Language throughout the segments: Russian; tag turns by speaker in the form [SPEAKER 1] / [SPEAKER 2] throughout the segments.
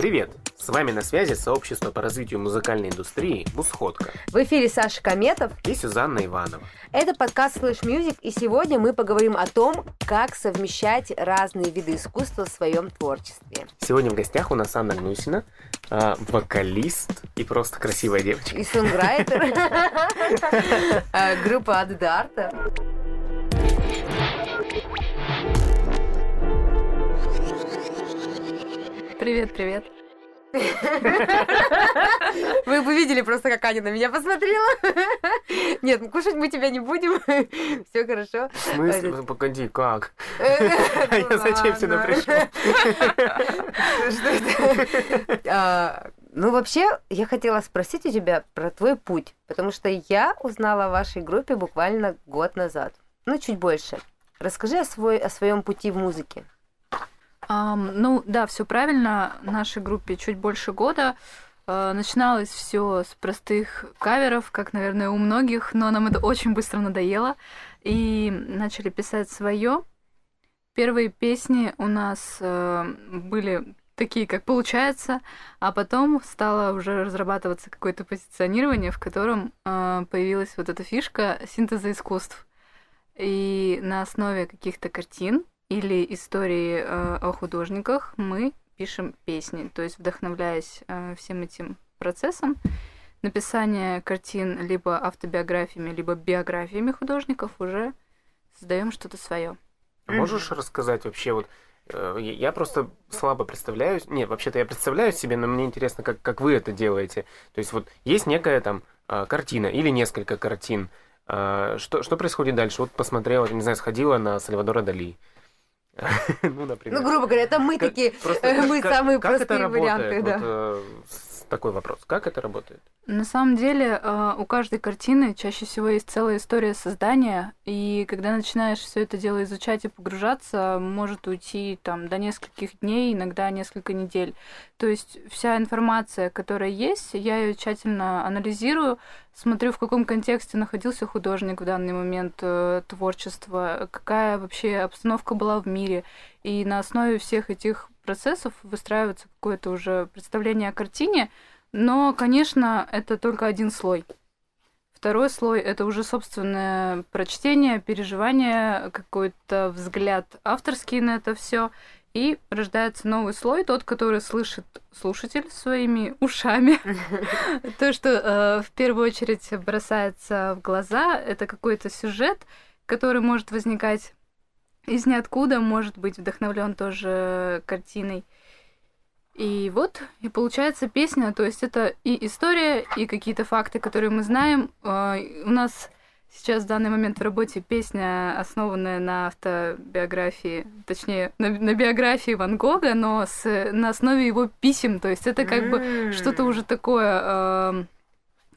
[SPEAKER 1] Привет! С вами на связи сообщество по развитию музыкальной индустрии «Мусходка»
[SPEAKER 2] В эфире Саша Кометов.
[SPEAKER 1] и Сюзанна Иванова.
[SPEAKER 2] Это подкаст Slash Music, и сегодня мы поговорим о том, как совмещать разные виды искусства в своем творчестве.
[SPEAKER 1] Сегодня в гостях у нас Анна Гнусина, а, вокалист и просто красивая девочка.
[SPEAKER 2] И сонграйтер э, группа Аддарта.
[SPEAKER 3] Привет, привет.
[SPEAKER 2] Вы бы видели просто, как Аня на меня посмотрела. Нет, кушать мы тебя не будем. Все хорошо.
[SPEAKER 1] В смысле? Ну, Погоди, как?
[SPEAKER 2] А
[SPEAKER 1] Я зачем сюда пришел?
[SPEAKER 2] А, Ну, вообще, я хотела спросить у тебя про твой путь, потому что я узнала о вашей группе буквально год назад. Ну, чуть больше. Расскажи о, свой, о своем пути в музыке.
[SPEAKER 3] Ам, ну да, все правильно. Нашей группе чуть больше года. Э, Начиналось все с простых каверов, как, наверное, у многих, но нам это очень быстро надоело. И начали писать свое. Первые песни у нас э, были такие, как получается, а потом стало уже разрабатываться какое-то позиционирование, в котором э, появилась вот эта фишка синтеза искусств. И на основе каких-то картин или истории э, о художниках мы пишем песни, то есть вдохновляясь э, всем этим процессом написания картин либо автобиографиями, либо биографиями художников уже создаем что-то свое.
[SPEAKER 1] А Можешь рассказать вообще вот э, я просто слабо представляю, нет, вообще-то я представляю себе, но мне интересно, как, как вы это делаете. То есть вот есть некая там картина или несколько картин. Что, что происходит дальше? Вот посмотрела, не знаю, сходила на Сальвадора Дали. Ну, например.
[SPEAKER 2] Ну, грубо говоря, это мы
[SPEAKER 1] Как-
[SPEAKER 2] такие,
[SPEAKER 1] просто
[SPEAKER 2] э, мы
[SPEAKER 1] как-
[SPEAKER 2] самые
[SPEAKER 1] как
[SPEAKER 2] простые варианты, да.
[SPEAKER 1] Вот, э, такой вопрос. Как это работает?
[SPEAKER 3] На самом деле, э, у каждой картины чаще всего есть целая история создания, и когда начинаешь все это дело изучать и погружаться, может уйти там до нескольких дней, иногда несколько недель. То есть вся информация, которая есть, я ее тщательно анализирую, смотрю, в каком контексте находился художник в данный момент э, творчества, какая вообще обстановка была в мире, и на основе всех этих процессов выстраивается какое-то уже представление о картине, но, конечно, это только один слой. Второй слой это уже собственное прочтение, переживание, какой-то взгляд авторский на это все. И рождается новый слой, тот, который слышит слушатель своими ушами. То, что э, в первую очередь бросается в глаза, это какой-то сюжет, который может возникать из ниоткуда, может быть вдохновлен тоже картиной. И вот, и получается песня, то есть это и история, и какие-то факты, которые мы знаем. Э, У нас сейчас в данный момент в работе песня, основанная на автобиографии, точнее, на, на биографии Ван Гога, но с, на основе его писем. То есть это как бы что-то уже такое, э,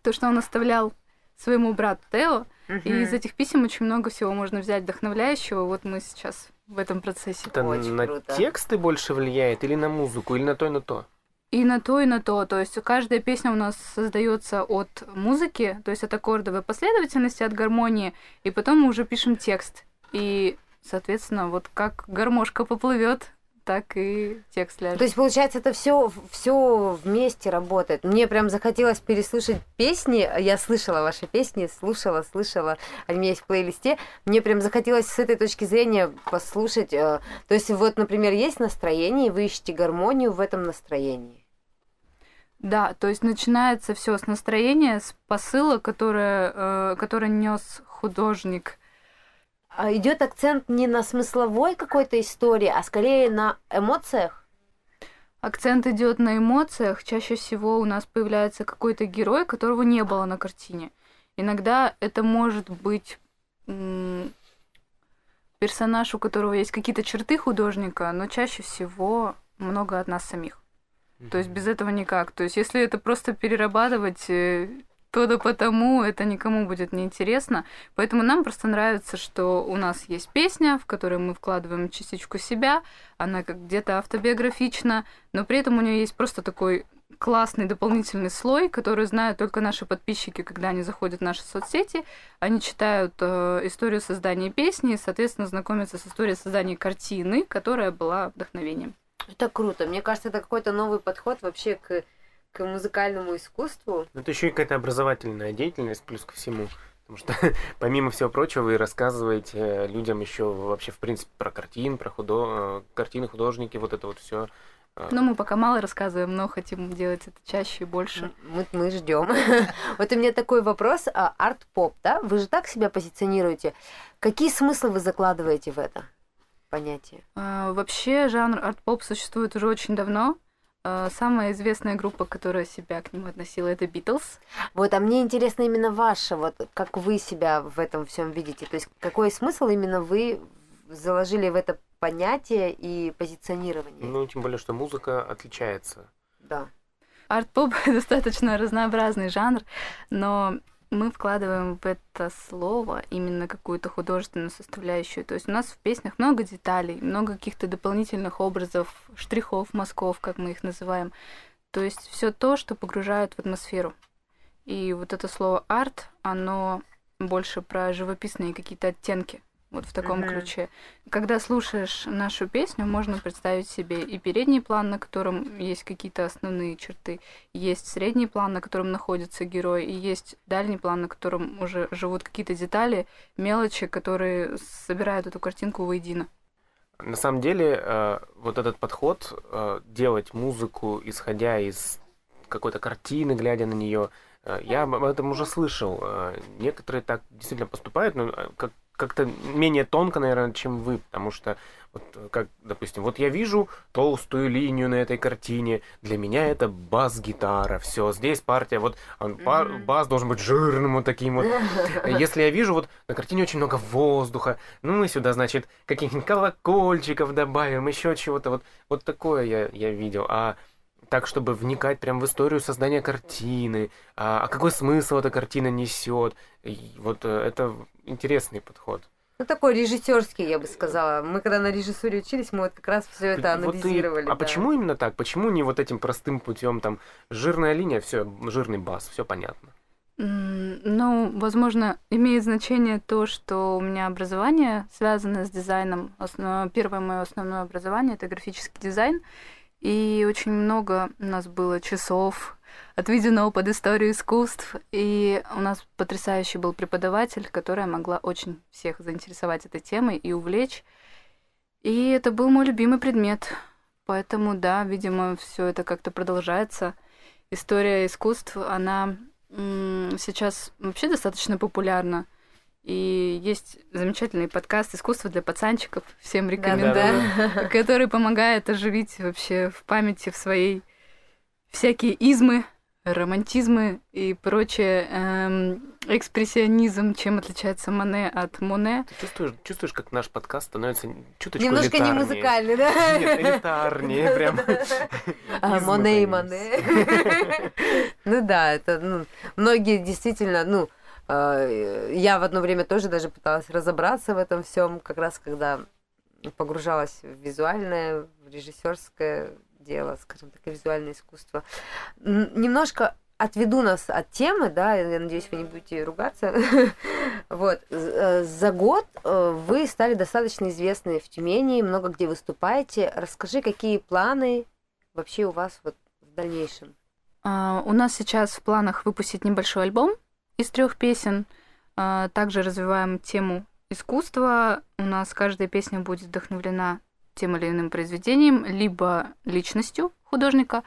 [SPEAKER 3] то, что он оставлял своему брату Тео. И
[SPEAKER 2] Мгм.
[SPEAKER 3] из этих писем очень много всего можно взять вдохновляющего. Вот мы сейчас в этом процессе.
[SPEAKER 1] Это
[SPEAKER 2] Очень
[SPEAKER 1] на
[SPEAKER 2] круто.
[SPEAKER 1] тексты больше влияет или на музыку, или на то, и на то?
[SPEAKER 3] И на то, и на то. То есть каждая песня у нас создается от музыки, то есть от аккордовой последовательности, от гармонии, и потом мы уже пишем текст. И, соответственно, вот как гармошка поплывет, так и текст ляжет.
[SPEAKER 2] То есть, получается, это все, все вместе работает. Мне прям захотелось переслушать песни. Я слышала ваши песни, слушала, слышала. Они у меня есть в плейлисте. Мне прям захотелось с этой точки зрения послушать. э, То есть, вот, например, есть настроение, и вы ищете гармонию в этом настроении.
[SPEAKER 3] Да, то есть начинается все с настроения, с посыла, которое, э, который нес художник.
[SPEAKER 2] А идет акцент не на смысловой какой-то истории, а скорее на эмоциях.
[SPEAKER 3] Акцент идет на эмоциях. Чаще всего у нас появляется какой-то герой, которого не было на картине. Иногда это может быть персонаж, у которого есть какие-то черты художника, но чаще всего много от нас самих. То есть без этого никак. То есть если это просто перерабатывать то да потому, это никому будет неинтересно. Поэтому нам просто нравится, что у нас есть песня, в которой мы вкладываем частичку себя, она как где-то автобиографична, но при этом у нее есть просто такой классный дополнительный слой, который знают только наши подписчики, когда они заходят в наши соцсети. Они читают э, историю создания песни и, соответственно, знакомятся с историей создания картины, которая была вдохновением.
[SPEAKER 2] Это круто. Мне кажется, это какой-то новый подход вообще к, к музыкальному искусству.
[SPEAKER 1] Ну, это еще и какая-то образовательная деятельность, плюс ко всему. Потому что, помимо всего прочего, вы рассказываете людям еще вообще, в принципе, про картин, про худо... Э, картины, художники, вот это вот все.
[SPEAKER 3] Ну, мы пока мало рассказываем, но хотим делать это чаще и больше.
[SPEAKER 2] Мы, мы ждем. вот у меня такой вопрос. А, арт-поп, да? Вы же так себя позиционируете. Какие смыслы вы закладываете в это понятие?
[SPEAKER 3] А, вообще жанр арт-поп существует уже очень давно. А, самая известная группа, которая себя к нему относила, это Битлз.
[SPEAKER 2] Вот, а мне интересно именно ваше, вот как вы себя в этом всем видите. То есть какой смысл именно вы заложили в это понятие и позиционирование?
[SPEAKER 1] Ну, тем более, что музыка отличается.
[SPEAKER 2] Да.
[SPEAKER 3] Арт-поп достаточно разнообразный жанр, но мы вкладываем в это слово именно какую-то художественную составляющую. То есть у нас в песнях много деталей, много каких-то дополнительных образов, штрихов, мазков, как мы их называем. То есть все то, что погружает в атмосферу. И вот это слово арт, оно больше про живописные какие-то оттенки вот в таком mm-hmm. ключе. Когда слушаешь нашу песню, можно представить себе и передний план, на котором есть какие-то основные черты, есть средний план, на котором находится герой, и есть дальний план, на котором уже живут какие-то детали, мелочи, которые собирают эту картинку воедино.
[SPEAKER 1] На самом деле, э, вот этот подход э, делать музыку, исходя из какой-то картины, глядя на нее, э, я об этом уже слышал. Некоторые так действительно поступают, но как как-то менее тонко, наверное, чем вы, потому что, вот, как, допустим, вот я вижу толстую линию на этой картине, для меня это бас-гитара, все, здесь партия, вот он, бас должен быть жирным вот таким вот. Если я вижу, вот на картине очень много воздуха, ну мы сюда, значит, каких-нибудь колокольчиков добавим, еще чего-то, вот, вот такое я, я видел, а так, чтобы вникать прям в историю создания картины, а, а какой смысл эта картина несет. вот э, это интересный подход.
[SPEAKER 2] Ну, такой режиссерский, я бы сказала. Мы когда на режиссуре учились, мы вот как раз все это анализировали.
[SPEAKER 1] Вот и, а да. почему именно так? Почему не вот этим простым путем, там, жирная линия, все, жирный бас, все понятно?
[SPEAKER 3] Ну, возможно, имеет значение то, что у меня образование связано с дизайном. Основное, первое мое основное образование это графический дизайн. И очень много у нас было часов отведено под историю искусств. И у нас потрясающий был преподаватель, которая могла очень всех заинтересовать этой темой и увлечь. И это был мой любимый предмет. Поэтому, да, видимо, все это как-то продолжается. История искусств, она сейчас вообще достаточно популярна. И есть замечательный подкаст «Искусство для пацанчиков», всем рекомендую, да, да, да. который помогает оживить вообще в памяти в своей всякие измы, романтизмы и прочее, эм, экспрессионизм, чем отличается Моне от Моне.
[SPEAKER 1] Ты чувствуешь, чувствуешь, как наш подкаст становится чуточку
[SPEAKER 2] Немножко
[SPEAKER 1] элитарнее.
[SPEAKER 2] не музыкальный, да?
[SPEAKER 1] Нет, элитарнее прям.
[SPEAKER 2] А, Моне и Моне. Ну да, это ну, многие действительно, ну, я в одно время тоже даже пыталась разобраться в этом всем, как раз когда погружалась в визуальное, в режиссерское дело, скажем так, визуальное искусство. Немножко отведу нас от темы, да, я надеюсь, вы не будете ругаться. вот, э, за год э, вы стали достаточно известны в Тюмени, много где выступаете. Расскажи, какие планы вообще у вас вот в дальнейшем?
[SPEAKER 3] Uh, у нас сейчас в планах выпустить небольшой альбом, из трех песен. А, также развиваем тему искусства. У нас каждая песня будет вдохновлена тем или иным произведением, либо личностью художника.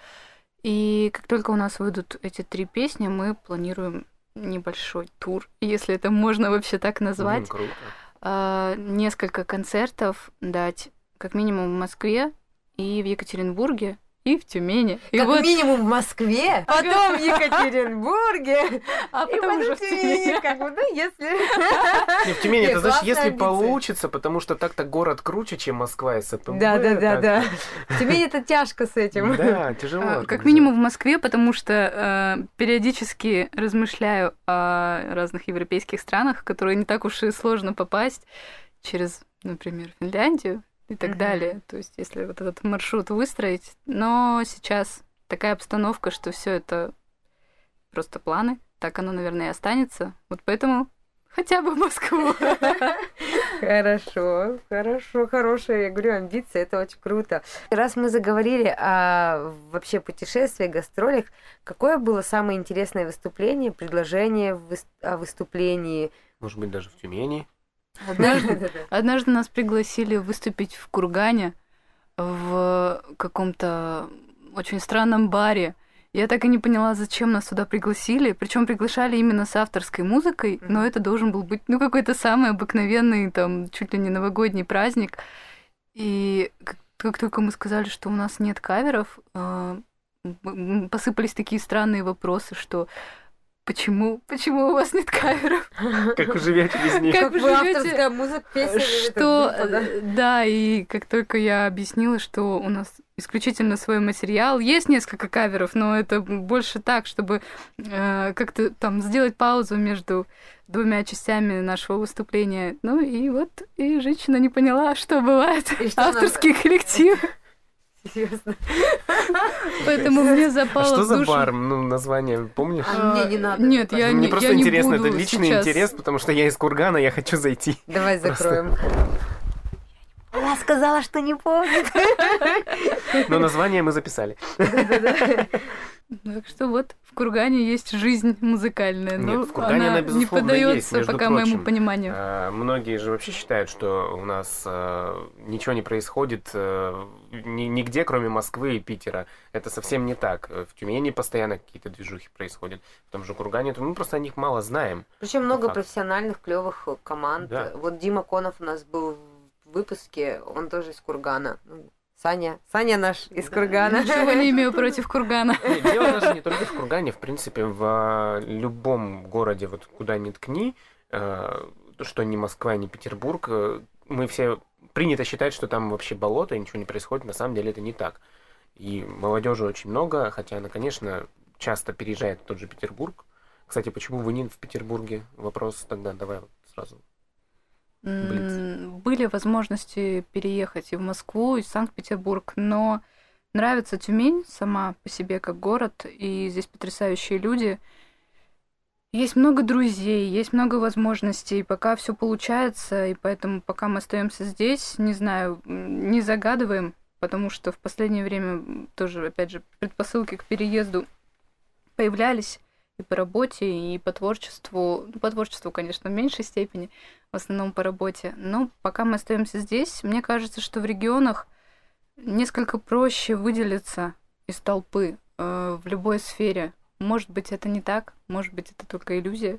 [SPEAKER 3] И как только у нас выйдут эти три песни, мы планируем небольшой тур, если это можно вообще так назвать. Mm,
[SPEAKER 1] круто.
[SPEAKER 3] А, несколько концертов дать, как минимум в Москве и в Екатеринбурге и в Тюмени.
[SPEAKER 2] И как
[SPEAKER 3] вот...
[SPEAKER 2] минимум в Москве, потом в Екатеринбурге, а потом уже в Тюмени. Как бы, ну, если...
[SPEAKER 1] Не, в Тюмени, это значит, если получится, потому что так-то город круче, чем Москва и СПБ.
[SPEAKER 2] Да, да, да, да. В Тюмени это тяжко с этим.
[SPEAKER 1] Да, тяжело. А,
[SPEAKER 3] как минимум в Москве, потому что э, периодически размышляю о разных европейских странах, в которые не так уж и сложно попасть через, например, Финляндию, и так mm-hmm. далее. То есть, если вот этот маршрут выстроить, но сейчас такая обстановка, что все это просто планы, так оно, наверное, и останется. Вот поэтому хотя бы Москву.
[SPEAKER 2] Хорошо, хорошо, хорошая, я говорю, амбиции, это очень круто. Раз мы заговорили о вообще путешествиях, гастролях, какое было самое интересное выступление, предложение о выступлении?
[SPEAKER 1] Может быть, даже в Тюмени?
[SPEAKER 3] Однажды, однажды нас пригласили выступить в Кургане в каком-то очень странном баре. Я так и не поняла, зачем нас туда пригласили. Причем приглашали именно с авторской музыкой, но это должен был быть, ну, какой-то самый обыкновенный, там, чуть ли не новогодний праздник. И как, как только мы сказали, что у нас нет каверов, э, посыпались такие странные вопросы, что Почему? Почему у вас нет каверов?
[SPEAKER 1] Как вы живете без них?
[SPEAKER 2] Как, вы живете? авторская музыка, песня.
[SPEAKER 3] Что, группа, да? да, и как только я объяснила, что у нас исключительно свой материал, есть несколько каверов, но это больше так, чтобы э, как-то там сделать паузу между двумя частями нашего выступления. Ну и вот, и женщина не поняла, что бывает авторский коллектив. Серьезно. Поэтому мне запало
[SPEAKER 1] а что за бар? Ну, название помнишь?
[SPEAKER 2] А, мне не надо.
[SPEAKER 3] Нет, я
[SPEAKER 1] Мне
[SPEAKER 3] не
[SPEAKER 1] просто
[SPEAKER 3] я
[SPEAKER 1] интересно, это личный
[SPEAKER 3] сейчас.
[SPEAKER 1] интерес, потому что я из Кургана, я хочу зайти.
[SPEAKER 2] Давай закроем. Она сказала, что не помнит.
[SPEAKER 1] Но название мы записали.
[SPEAKER 3] Так что вот Кургане есть жизнь музыкальная, но
[SPEAKER 1] Нет, в Кургане она,
[SPEAKER 3] она не
[SPEAKER 1] безусловно,
[SPEAKER 3] поддается
[SPEAKER 1] есть,
[SPEAKER 3] пока
[SPEAKER 1] между
[SPEAKER 3] моему
[SPEAKER 1] прочим.
[SPEAKER 3] пониманию.
[SPEAKER 1] А, Многие же вообще считают, что у нас а, ничего не происходит ни- нигде, кроме Москвы и Питера. Это совсем не так. В Тюмени постоянно какие-то движухи происходят. В том же Кургане, мы просто о них мало знаем.
[SPEAKER 2] Причем много
[SPEAKER 1] факт.
[SPEAKER 2] профессиональных, клевых команд.
[SPEAKER 1] Да.
[SPEAKER 2] Вот Дима Конов у нас был в выпуске, он тоже из Кургана. Ну, Саня, Саня наш из Кургана.
[SPEAKER 3] Ничего не имею против Кургана.
[SPEAKER 1] Нет, Дело даже не только в Кургане, в принципе, в а, любом городе, вот куда ни ткни, а, что ни Москва, ни Петербург, э, мы все принято считать, что там вообще болото и ничего не происходит. На самом деле это не так. И молодежи очень много, хотя она, конечно, часто переезжает в тот же Петербург. Кстати, почему вы не в Петербурге? Вопрос тогда давай вот сразу.
[SPEAKER 3] Были возможности переехать и в Москву, и в Санкт-Петербург, но нравится Тюмень сама по себе как город, и здесь потрясающие люди. Есть много друзей, есть много возможностей, пока все получается, и поэтому пока мы остаемся здесь, не знаю, не загадываем, потому что в последнее время тоже, опять же, предпосылки к переезду появлялись и по работе, и по творчеству. Ну, по творчеству, конечно, в меньшей степени, в основном по работе. Но пока мы остаемся здесь, мне кажется, что в регионах несколько проще выделиться из толпы э, в любой сфере. Может быть, это не так, может быть, это только иллюзия.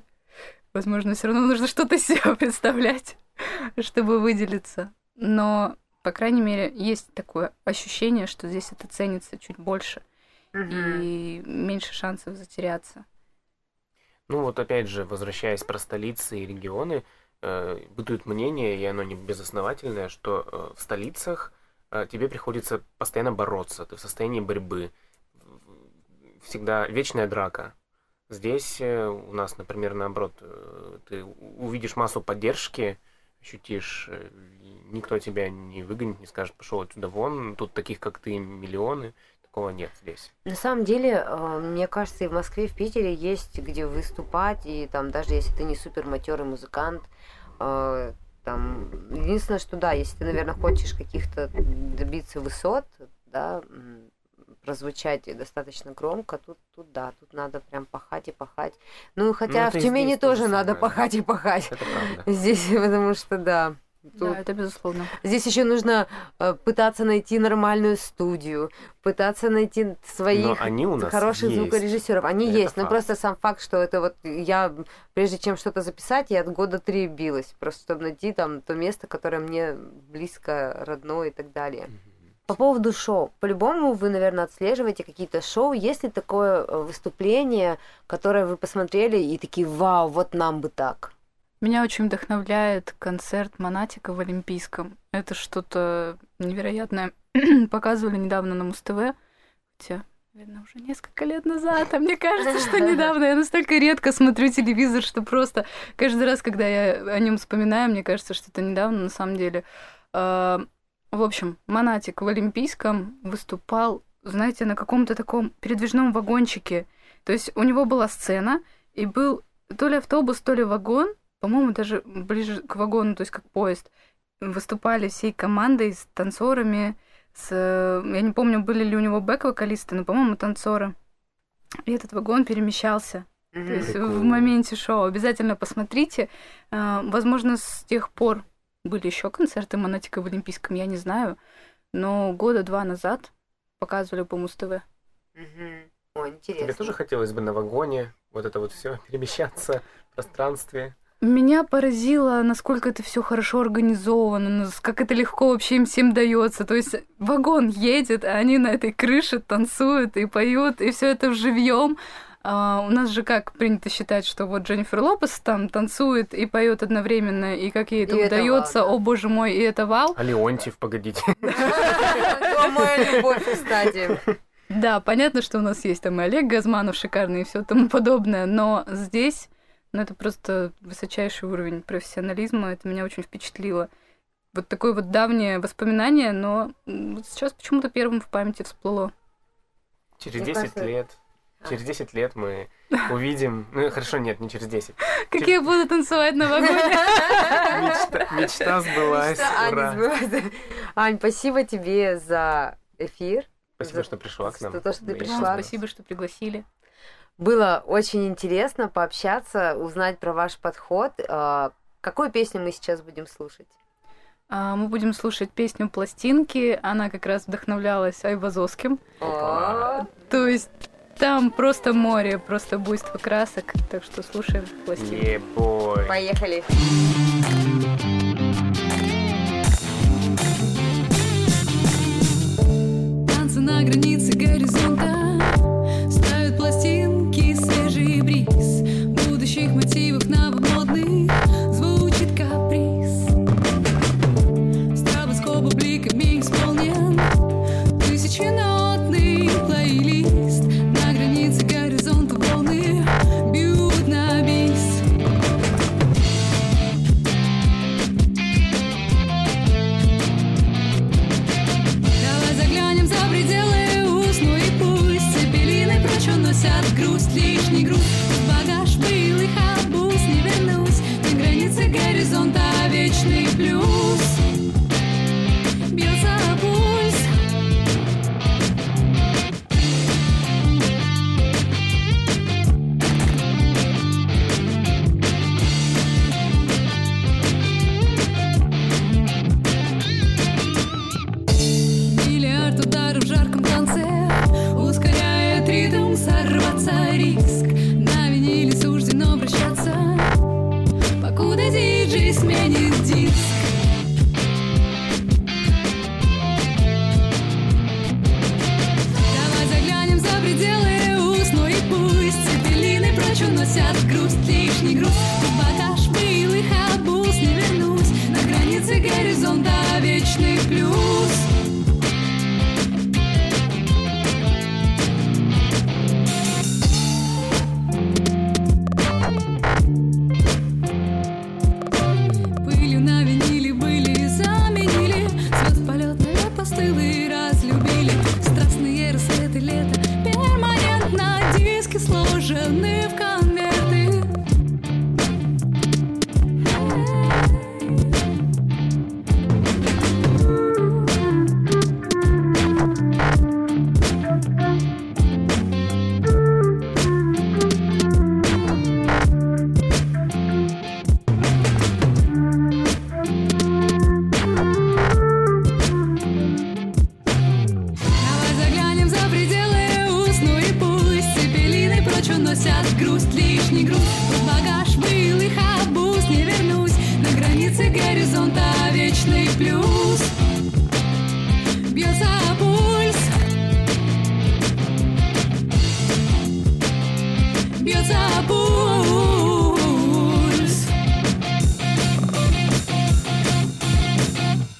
[SPEAKER 3] Возможно, все равно нужно что-то из себя представлять, чтобы выделиться. Но, по крайней мере, есть такое ощущение, что здесь это ценится чуть больше и меньше шансов затеряться.
[SPEAKER 1] Ну вот опять же, возвращаясь про столицы и регионы, э, бытует мнение, и оно не безосновательное, что э, в столицах э, тебе приходится постоянно бороться, ты в состоянии борьбы, всегда вечная драка. Здесь э, у нас, например, наоборот, э, ты увидишь массу поддержки, ощутишь, э, никто тебя не выгонит, не скажет, пошел отсюда вон, тут таких, как ты, миллионы, такого нет здесь.
[SPEAKER 2] На самом деле, э, мне кажется, и в Москве, и в Питере есть где выступать, и там даже если ты не супер матерый музыкант, э, там единственное, что да, если ты, наверное, хочешь каких-то добиться высот, да, прозвучать достаточно громко, тут, тут да, тут надо прям пахать и пахать. Ну, хотя
[SPEAKER 1] это
[SPEAKER 2] в Тюмени тоже надо пахать и пахать.
[SPEAKER 1] Это правда.
[SPEAKER 2] Здесь, потому что да. Тут
[SPEAKER 3] Да, это безусловно.
[SPEAKER 2] Здесь еще нужно э, пытаться найти нормальную студию, пытаться найти
[SPEAKER 1] Но
[SPEAKER 2] своих
[SPEAKER 1] они у нас
[SPEAKER 2] хороших
[SPEAKER 1] есть.
[SPEAKER 2] звукорежиссеров. Они
[SPEAKER 1] Это
[SPEAKER 2] есть, но
[SPEAKER 1] факт.
[SPEAKER 2] просто сам факт, что это вот я, прежде чем что-то записать, я от года три билась, просто чтобы найти там то место, которое мне близко, родное и так далее. По поводу шоу. По-любому вы, наверное, отслеживаете какие-то шоу. Есть ли такое э, выступление, которое вы посмотрели и такие, вау, вот нам бы так?
[SPEAKER 3] Меня очень вдохновляет концерт Монатика в Олимпийском. Это что-то невероятное. Показывали недавно на Муз-ТВ, хотя, наверное, уже несколько лет назад. А мне кажется, что недавно. Я настолько редко смотрю телевизор, что просто каждый раз, когда я о нем вспоминаю, мне кажется, что это недавно на самом деле. А, В общем, Монатик в Олимпийском выступал, знаете, на каком-то таком передвижном вагончике. То есть у него была сцена, и был то ли автобус, то ли вагон, по-моему, даже ближе к вагону, то есть как поезд, выступали всей командой с танцорами, с... Я не помню, были ли у него бэк-вокалисты, но, по-моему, танцоры. И этот вагон перемещался. То есть в моменте шоу. Обязательно посмотрите. А, возможно, с тех пор были еще концерты Монатика в Олимпийском, я не знаю. Но года два назад показывали по Муз-ТВ.
[SPEAKER 2] О, интересно.
[SPEAKER 1] Тебе тоже хотелось бы на вагоне вот это вот все перемещаться в пространстве?
[SPEAKER 3] Меня поразило, насколько это все хорошо организовано, как это легко вообще им всем дается. То есть вагон едет, а они на этой крыше танцуют и поют, и все это живьем. А у нас же как принято считать, что вот Дженнифер Лопес там танцует и поет одновременно, и как ей это
[SPEAKER 2] И это
[SPEAKER 3] удается,
[SPEAKER 2] вау, да.
[SPEAKER 3] о боже мой, и это вау.
[SPEAKER 1] А Леонтьев, погодите.
[SPEAKER 2] Моя любовь, кстати.
[SPEAKER 3] Да, понятно, что у нас есть там и Олег Газманов шикарный и все тому подобное, но здесь, ну, это просто высочайший уровень профессионализма, это меня очень впечатлило. Вот такое вот давнее воспоминание, но вот сейчас почему-то первым в памяти всплыло.
[SPEAKER 1] Через
[SPEAKER 2] Мне
[SPEAKER 1] 10
[SPEAKER 2] кажется-
[SPEAKER 1] лет. Через 10 лет мы увидим... Ну, хорошо, нет, не через 10.
[SPEAKER 3] Как я буду танцевать на вагоне?
[SPEAKER 1] Мечта, мечта сбылась.
[SPEAKER 2] Мечта Ани
[SPEAKER 1] Ура.
[SPEAKER 2] сбылась. Ань, спасибо тебе за эфир.
[SPEAKER 1] Спасибо, что пришла к нам.
[SPEAKER 2] За то, что ты пришла.
[SPEAKER 3] Спасибо, что пригласили.
[SPEAKER 2] Было очень интересно пообщаться, узнать про ваш подход. А, Какую песню мы сейчас будем слушать?
[SPEAKER 3] А, Мы будем слушать песню «Пластинки». Она как раз вдохновлялась Айвазовским. То есть там просто море, просто буйство красок. Так что слушаем «Пластинки».
[SPEAKER 1] Ебой.
[SPEAKER 2] Поехали.
[SPEAKER 4] Уносят грусть, лишний груз. В багаж былых обуз не вернусь. На границе горизонта вечный плюс. Бьется пульс. Бьется пульс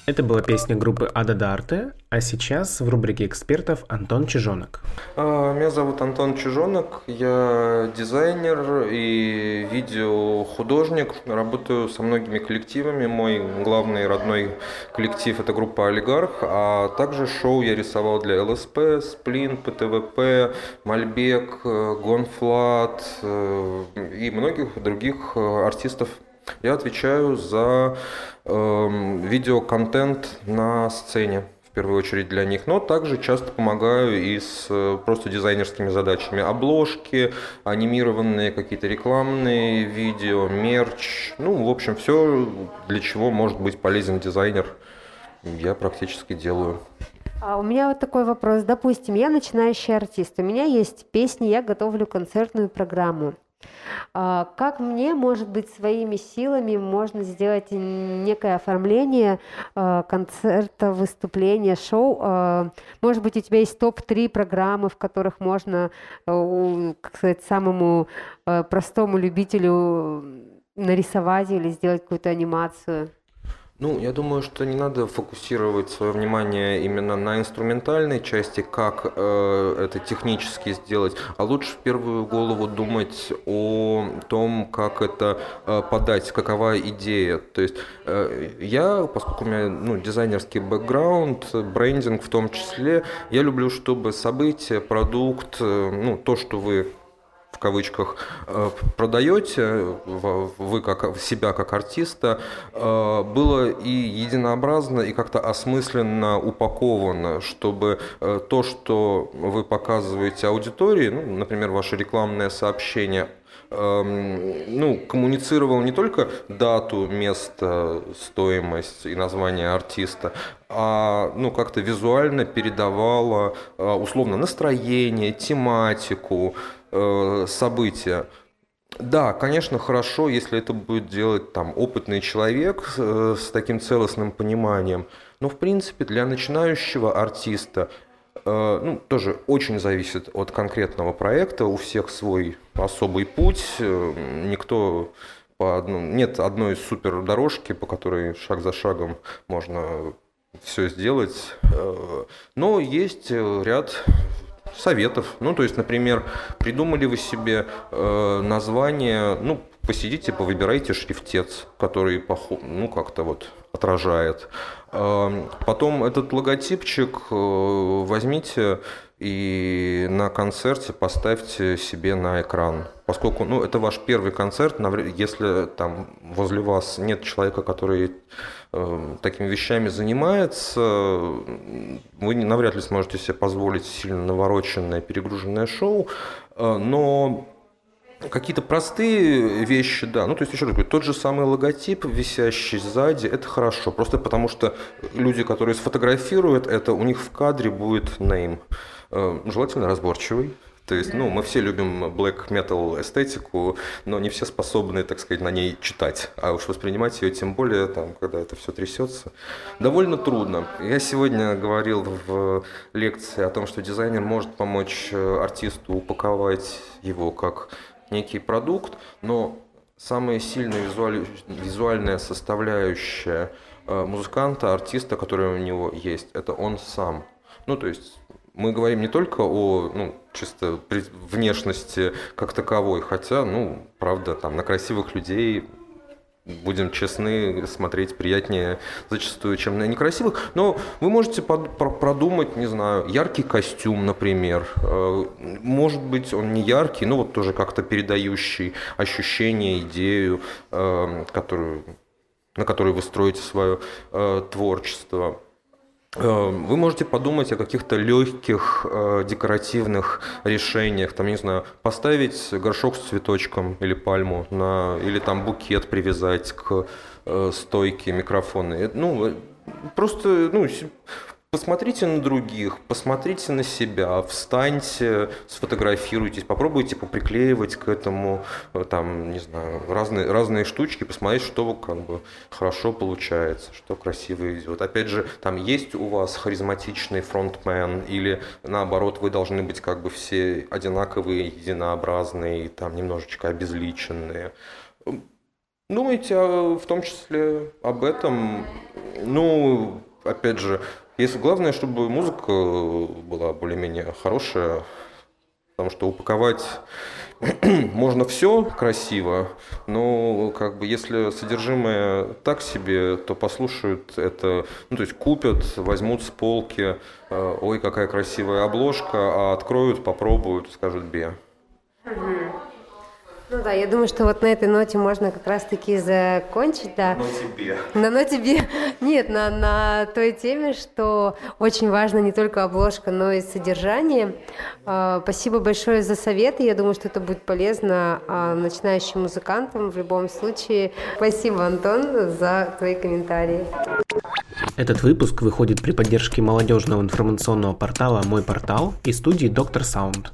[SPEAKER 1] Это была песня группы Ада Дарте, а сейчас в рубрике экспертов Антон Чижонок.
[SPEAKER 5] А, Меня зовут Антон Чижонок, я дизайнер и видеохудожник, работаю со многими коллективами. Мой главный родной коллектив – это группа «Олигарх», а также шоу я рисовал для ЛСП, Сплин, ПТВП, Мальбек, GONE.Fludd э, и многих других э, артистов Я отвечаю за э, видеоконтент на сцене в первую очередь для них, но также часто помогаю и с э, просто дизайнерскими задачами. Обложки, анимированные какие-то рекламные видео, мерч. Ну, в общем, все, для чего может быть полезен дизайнер, я практически делаю.
[SPEAKER 2] А у меня вот такой вопрос. Допустим, я начинающий артист, у меня есть песни, я готовлю концертную программу. А как мне, может быть, своими силами можно сделать некое оформление а, концерта, выступления, шоу? А, может быть, у тебя есть топ-3 программы, в которых можно, как сказать, самому простому любителю нарисовать или сделать какую-то анимацию?
[SPEAKER 5] Ну, я думаю, что не надо фокусировать свое внимание именно на инструментальной части, как э, это технически сделать, а лучше в первую голову думать о том, как это э, подать, какова идея. То есть э, я, поскольку у меня ну, дизайнерский бэкграунд, брендинг в том числе, я люблю, чтобы событие, продукт, э, ну, то, что вы в кавычках э, продаете, вы как себя как артиста, э, было и единообразно, и как-то осмысленно упаковано, чтобы э, то, что вы показываете аудитории, ну, например, ваше рекламное сообщение, ну, коммуницировал не только дату, место, стоимость и название артиста, а ну, как-то визуально передавало условно настроение, тематику, э, события. Да, конечно, хорошо, если это будет делать там опытный человек э, с таким целостным пониманием. Но в принципе для начинающего артиста э, ну, тоже очень зависит от конкретного проекта. У всех свой особый путь. Э, никто по одну, нет одной супер дорожки, по которой шаг за шагом можно все сделать. Э, но есть ряд советов. Ну, то есть, например, придумали вы себе э, название, ну, посидите, повыбирайте шрифтец, который ну, как-то вот отражает. Э, потом этот логотипчик э, возьмите и на концерте поставьте себе на экран. Поскольку ну, это ваш первый концерт, если там возле вас нет человека, который э, такими вещами занимается, вы навряд ли сможете себе позволить сильно навороченное, перегруженное шоу, э, но Какие-то простые вещи, да. Ну, то есть, еще раз говорю, тот же самый логотип, висящий сзади, это хорошо. Просто потому что люди, которые сфотографируют это, у них в кадре будет name. Э, желательно разборчивый. То есть, ну, мы все любим black metal эстетику, но не все способны, так сказать, на ней читать. А уж воспринимать ее, тем более, там, когда это все трясется, довольно трудно. Я сегодня говорил в лекции о том, что дизайнер может помочь э, артисту упаковать его как некий продукт, но самая сильная визуаль... визуальная составляющая э, музыканта, артиста, которая у него есть, это он сам. Ну, то есть мы говорим не только о ну, чисто внешности как таковой, хотя, ну, правда, там на красивых людей будем честны, смотреть приятнее зачастую, чем на некрасивых. Но вы можете под, про, продумать, не знаю, яркий костюм, например. Э, может быть, он не яркий, но вот тоже как-то передающий ощущение, идею, э, которую, на которой вы строите свое э, творчество. Э, вы можете подумать о каких-то легких э, декоративных решениях, там, не знаю, поставить горшок с цветочком или пальму, на, или там букет привязать к э, стойке микрофона. Ну, просто ну, Посмотрите на других, посмотрите на себя, встаньте, сфотографируйтесь, попробуйте поприклеивать к этому, э, там, не знаю, разные, разные штучки, посмотреть, что как бы хорошо получается, что красиво идет. Опять же, там есть у вас харизматичный фронтмен или наоборот, вы должны быть как бы все одинаковые, единообразные, там немножечко обезличенные. Думайте в том числе об этом. Ну, опять же, если главное, чтобы музыка была более-менее хорошая, потому что упаковать можно все красиво, но как бы если содержимое так себе, то послушают это, ну то есть купят, возьмут с полки, э, ой, какая красивая обложка, а откроют, попробуют, скажут бе.
[SPEAKER 2] Ну да, я думаю, что вот на этой ноте можно как раз-таки закончить, да.
[SPEAKER 5] Но тебе.
[SPEAKER 2] На ноте би... Нет, на, на той теме, что очень важно не только обложка, но и содержание. А, Спасибо большое за советы. Я думаю, что это будет полезно а, начинающим музыкантам в любом случае. Спасибо, Антон, за твои комментарии.
[SPEAKER 1] Этот выпуск выходит при поддержке молодежного информационного портала «Мой портал» и студии «Доктор Саунд».